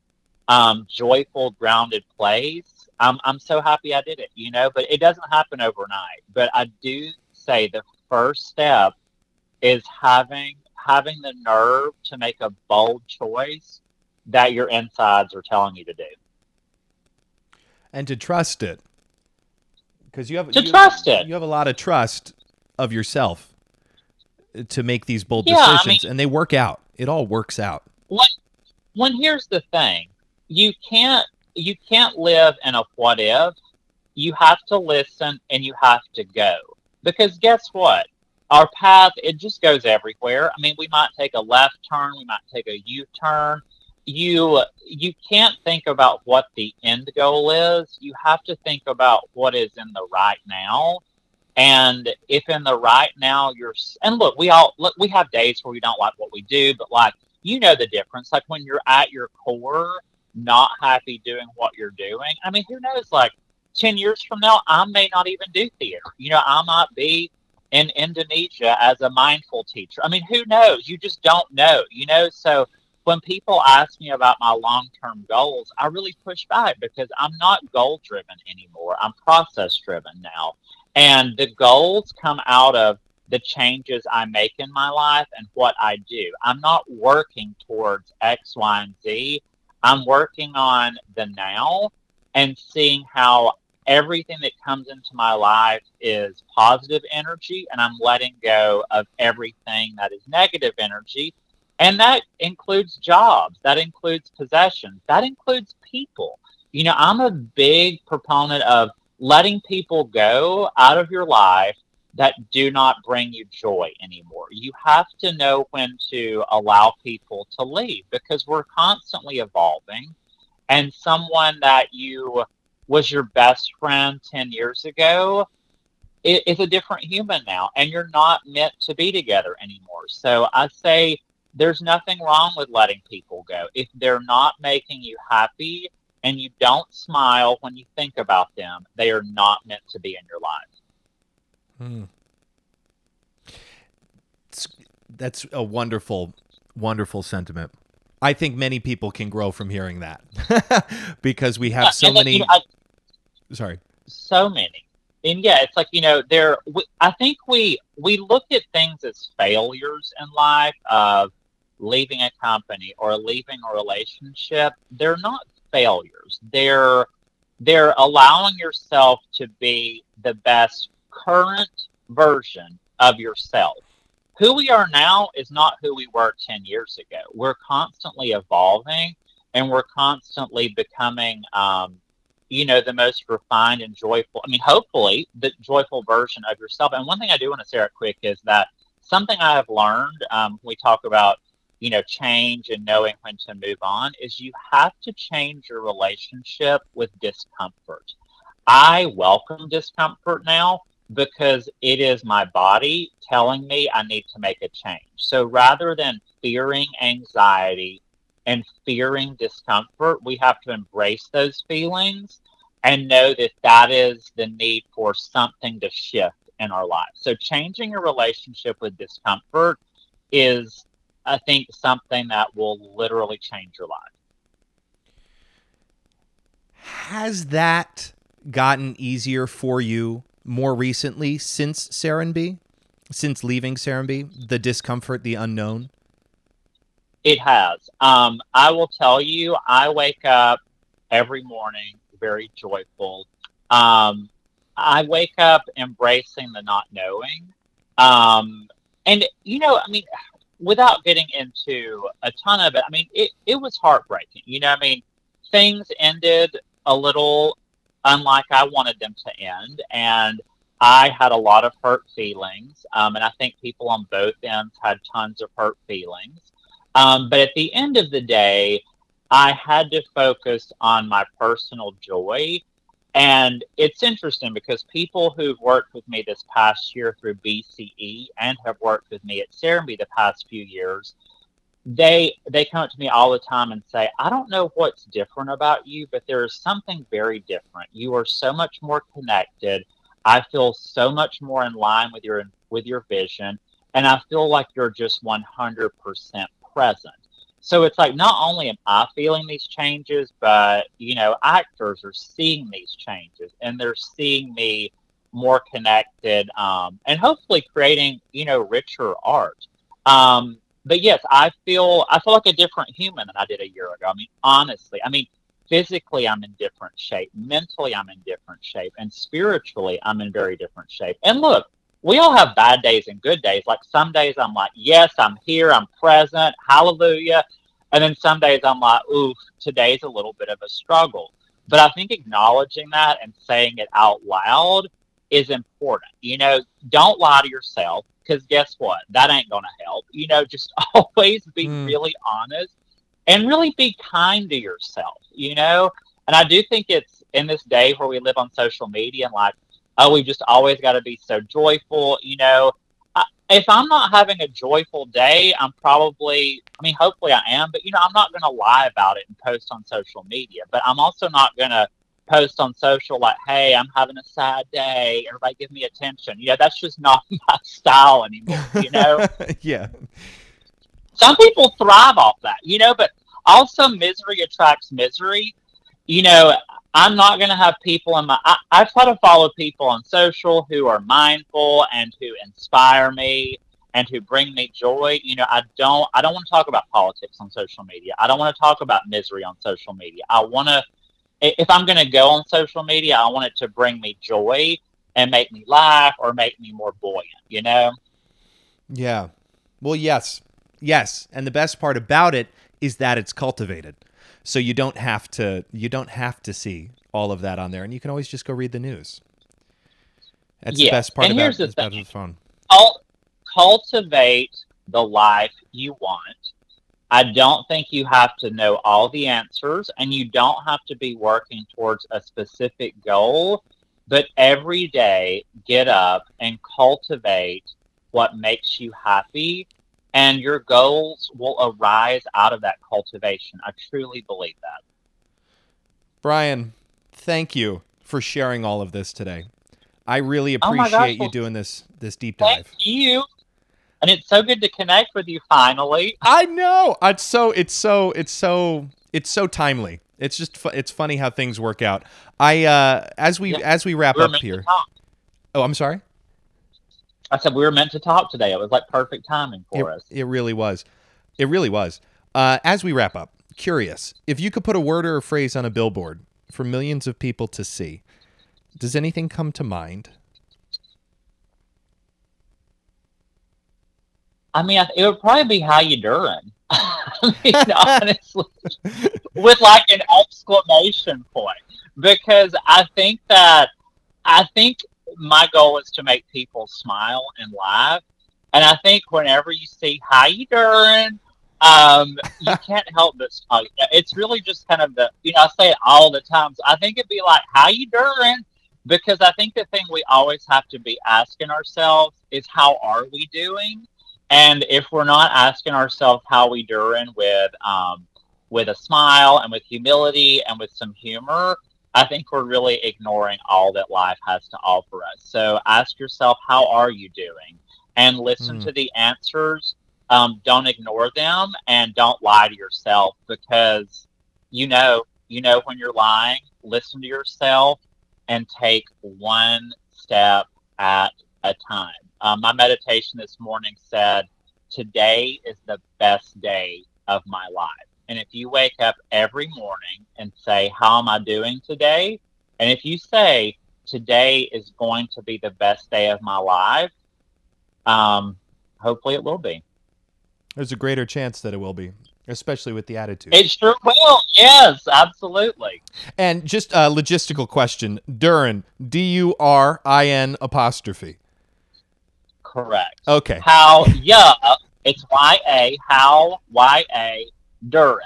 J: um, joyful, grounded place I'm I'm so happy I did it, you know, but it doesn't happen overnight. But I do say the first step is having having the nerve to make a bold choice that your insides are telling you to do.
I: And to trust it. Because you have
J: To
I: you-
J: trust it.
I: You have a lot of trust of yourself to make these bold
J: Yeah, I
I: decisions
J: mean-
I: and they work out. It all works out.
J: What when here's the thing. You can't you can't live in a what if. You have to listen and you have to go. Because guess what? Our path it just goes everywhere. I mean, we might take a left turn, we might take a U-turn. You you can't think about what the end goal is. You have to think about what is in the right now. And if in the right now you're and look, we all look, we have days where we don't like what we do, but like you know the difference. Like when you're at your core, not happy doing what you're doing. I mean, who knows? Like ten years from now, I may not even do theater. You know, I might be in Indonesia as a mindful teacher. I mean, who knows? You just don't know. You know, so when people ask me about my long-term goals, I really push back because I'm not goal-driven anymore. I'm process-driven now. And the goals come out of the changes I make in my life and what I do. I'm not working towards X, Y, and Z. I'm working on the now and seeing how everything that comes into my life is positive energy and I'm letting go of everything that is negative energy. And that includes jobs, that includes possessions, that includes people. You know, I'm a big proponent of letting people go out of your life that do not bring you joy anymore. You have to know when to allow people to leave because we're constantly evolving. And someone that you was your best friend 10 years ago is a different human now, and you're not meant to be together anymore. So I say there's nothing wrong with letting people go. If they're not making you happy and you don't smile when you think about them, they are not meant to be in your life.
I: Hmm. That's a wonderful, wonderful sentiment. I think many people can grow from hearing that because we have
J: Yeah,
I: so
J: and then,
I: many.
J: you know, I-
I: sorry.
J: so many and yeah it's like you know there we, i think we we look at things as failures in life of leaving a company or leaving a relationship they're not failures they're they're allowing yourself to be the best current version of yourself who we are now is not who we were 10 years ago we're constantly evolving and we're constantly becoming um, you know, the most refined and joyful. I mean, hopefully, the joyful version of yourself. And one thing I do want to say right quick is that something I have learned. Um, we talk about, you know, change and knowing when to move on. Is you have to change your relationship with discomfort. I welcome discomfort now because it is my body telling me I need to make a change. So rather than fearing anxiety and fearing discomfort, we have to embrace those feelings and know that that is the need for something to shift in our lives. So, changing your relationship with discomfort is, I think, something that will literally change your life.
I: Has that gotten easier for you more recently since Serenbe? Since leaving Serenbe? The discomfort, the unknown?
J: It has. Um, I will tell you, I wake up every morning very joyful. Um, I wake up embracing the not knowing. Um, and, you know, I mean, without getting into a ton of it, I mean, it, it was heartbreaking. You know, I mean, things ended a little unlike I wanted them to end. And I had a lot of hurt feelings. Um, and I think people on both ends had tons of hurt feelings. Um, but at the end of the day, I had to focus on my personal joy. And it's interesting because people who've worked with me this past year through BCE and have worked with me at Serenbe the past few years, they they come up to me all the time and say, "I don't know what's different about you, but there is something very different. You are so much more connected. I feel so much more in line with your with your vision, and I feel like you're just 100% present." So it's like not only am I feeling these changes, but you know, actors are seeing these changes and they're seeing me more connected um, and hopefully creating you know richer art. Um, but yes, I feel I feel like a different human than I did a year ago. I mean, honestly, I mean, physically I'm in different shape, mentally I'm in different shape, and spiritually I'm in very different shape. And look, we all have bad days and good days. Like some days I'm like, yes, I'm here, I'm present, hallelujah. And then some days I'm like, ooh, today's a little bit of a struggle. But I think acknowledging that and saying it out loud is important. You know, don't lie to yourself because guess what? That ain't going to help. You know, just always be mm. really honest and really be kind to yourself, you know? And I do think it's in this day where we live on social media and like, oh, we just always got to be so joyful, you know? if I'm not having a joyful day, I'm probably, I mean, hopefully I am, but you know, I'm not going to lie about it and post on social media. But I'm also not going to post on social like, hey, I'm having a sad day. Everybody give me attention. You know, that's just not my style anymore, you know?
I: yeah.
J: Some people thrive off that, you know, but also misery attracts misery. You know, I'm not going to have people in my. I, I try to follow people on social who are mindful and who inspire me and who bring me joy. You know, I don't. I don't want to talk about politics on social media. I don't want to talk about misery on social media. I want to. If I'm going to go on social media, I want it to bring me joy and make me laugh or make me more buoyant. You know.
I: Yeah. Well, yes, yes, and the best part about it is that it's cultivated so you don't have to you don't have to see all of that on there and you can always just go read the news that's the best part
J: and
I: about,
J: here's
I: the,
J: thing.
I: the phone
J: cultivate the life you want i don't think you have to know all the answers and you don't have to be working towards a specific goal but every day get up and cultivate what makes you happy and your goals will arise out of that cultivation. I truly believe that.
I: Brian, thank you for sharing all of this today. I really oh appreciate oh you doing this this deep dive.
J: Thank you. And it's so good to connect with you finally.
I: I know. It's so it's so it's so it's so timely. It's just fu- it's funny how things work out. I uh as we yeah. as we wrap
J: We're
I: up here. Oh, I'm sorry.
J: I said we were meant to talk today. It was like perfect timing for
I: it,
J: us.
I: It really was. It really was. Uh, as we wrap up, curious if you could put a word or a phrase on a billboard for millions of people to see, does anything come to mind?
J: I mean, it would probably be how you doing. I mean, honestly, with like an exclamation point, because I think that I think my goal is to make people smile and laugh. And I think whenever you see "How you doing," um, you can't help but smile. It's really just kind of the you know I say it all the time. So I think it'd be like "How you doing," because I think the thing we always have to be asking ourselves is "How are we doing?" And if we're not asking ourselves "How we doing?" with um, with a smile and with humility and with some humor, I think we're really ignoring all that life has to offer us. So ask yourself, how are you doing? And listen mm. to the answers. Um, don't ignore them and don't lie to yourself because you know, you know when you're lying. Listen to yourself and take one step at a time. Um, my meditation this morning said, Today is the best day of my life. And if you wake up every morning and say, How am I doing today? And if you say, Today is going to be the best day of my life, um, hopefully it will be.
I: There's a greater chance that it will be, especially with the attitude.
J: It sure will. Yes, absolutely.
I: And just a logistical question Durin, D U R I N apostrophe.
J: Correct.
I: Okay.
J: How, yeah, it's Y A, how, Y A, Durin.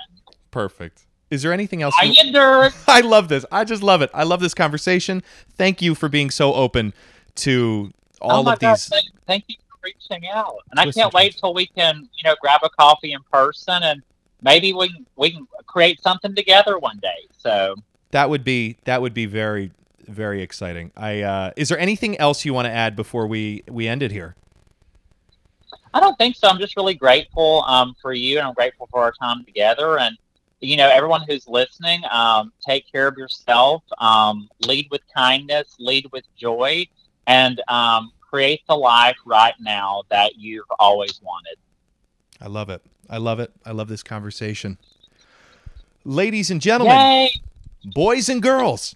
I: Perfect. Is there anything else?
J: You, Durin?
I: I love this. I just love it. I love this conversation. Thank you for being so open to all
J: oh
I: of
J: God,
I: these.
J: Thank, thank, you for reaching out, and I can't wait till we can, you know, grab a coffee in person, and maybe we can, we can create something together one day. So
I: that would be that would be very very exciting. I uh, is there anything else you want to add before we we end it here?
J: I don't think so. I'm just really grateful um, for you, and I'm grateful for our time together. And you know, everyone who's listening, um, take care of yourself. Um, lead with kindness. Lead with joy, and um, create the life right now that you've always wanted.
I: I love it. I love it. I love this conversation. Ladies and gentlemen,
J: Yay!
I: boys and girls,